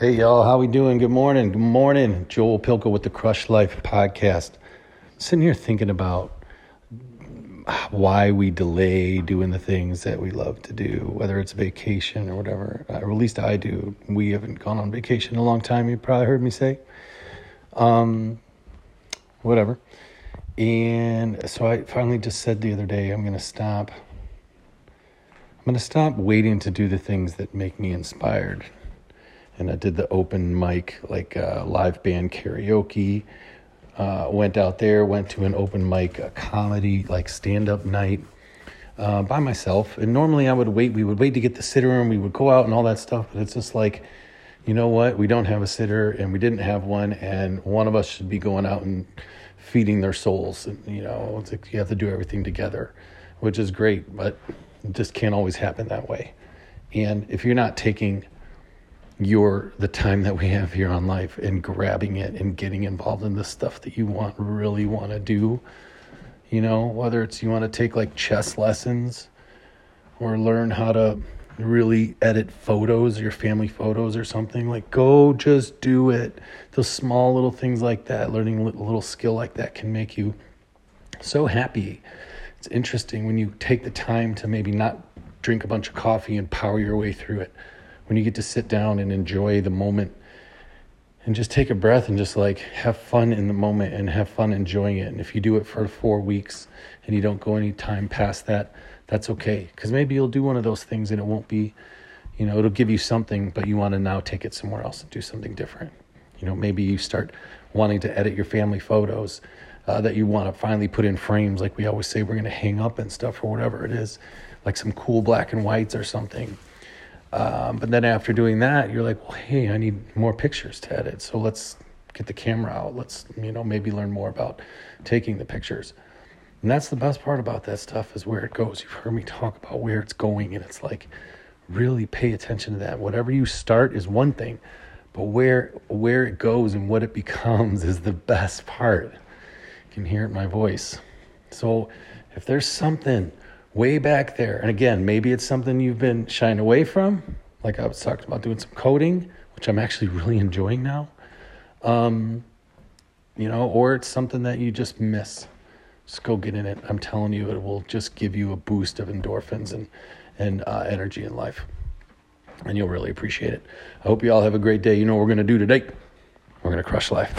Hey y'all, how we doing? Good morning. Good morning. Joel Pilka with the Crush Life podcast. Sitting here thinking about why we delay doing the things that we love to do, whether it's vacation or whatever. Uh, or at least I do. We haven't gone on vacation in a long time. You probably heard me say. Um, whatever. And so I finally just said the other day, I'm going to stop. I'm going to stop waiting to do the things that make me inspired. And I did the open mic, like uh, live band karaoke. Uh, went out there, went to an open mic a comedy, like stand up night uh, by myself. And normally I would wait, we would wait to get the sitter and we would go out and all that stuff. But it's just like, you know what? We don't have a sitter and we didn't have one. And one of us should be going out and feeding their souls. And, you know, like you have to do everything together, which is great, but it just can't always happen that way. And if you're not taking your the time that we have here on life and grabbing it and getting involved in the stuff that you want really want to do, you know, whether it's you want to take like chess lessons or learn how to really edit photos, your family photos or something, like go just do it. Those small little things like that, learning a little skill like that can make you so happy. It's interesting when you take the time to maybe not drink a bunch of coffee and power your way through it. When you get to sit down and enjoy the moment and just take a breath and just like have fun in the moment and have fun enjoying it. And if you do it for four weeks and you don't go any time past that, that's okay. Because maybe you'll do one of those things and it won't be, you know, it'll give you something, but you want to now take it somewhere else and do something different. You know, maybe you start wanting to edit your family photos uh, that you want to finally put in frames, like we always say we're going to hang up and stuff or whatever it is, like some cool black and whites or something. Um, but then after doing that, you're like, well, hey, I need more pictures to edit. So let's get the camera out. Let's, you know, maybe learn more about taking the pictures. And that's the best part about that stuff is where it goes. You've heard me talk about where it's going, and it's like really pay attention to that. Whatever you start is one thing, but where where it goes and what it becomes is the best part. You can hear it in my voice. So if there's something way back there, and again, maybe it's something you've been shying away from, like I was talking about doing some coding, which I'm actually really enjoying now. Um, you know, or it's something that you just miss just go get in it. I'm telling you, it will just give you a boost of endorphins and and uh, energy in life, and you'll really appreciate it. I hope you all have a great day. You know what we're gonna do today? We're gonna crush life.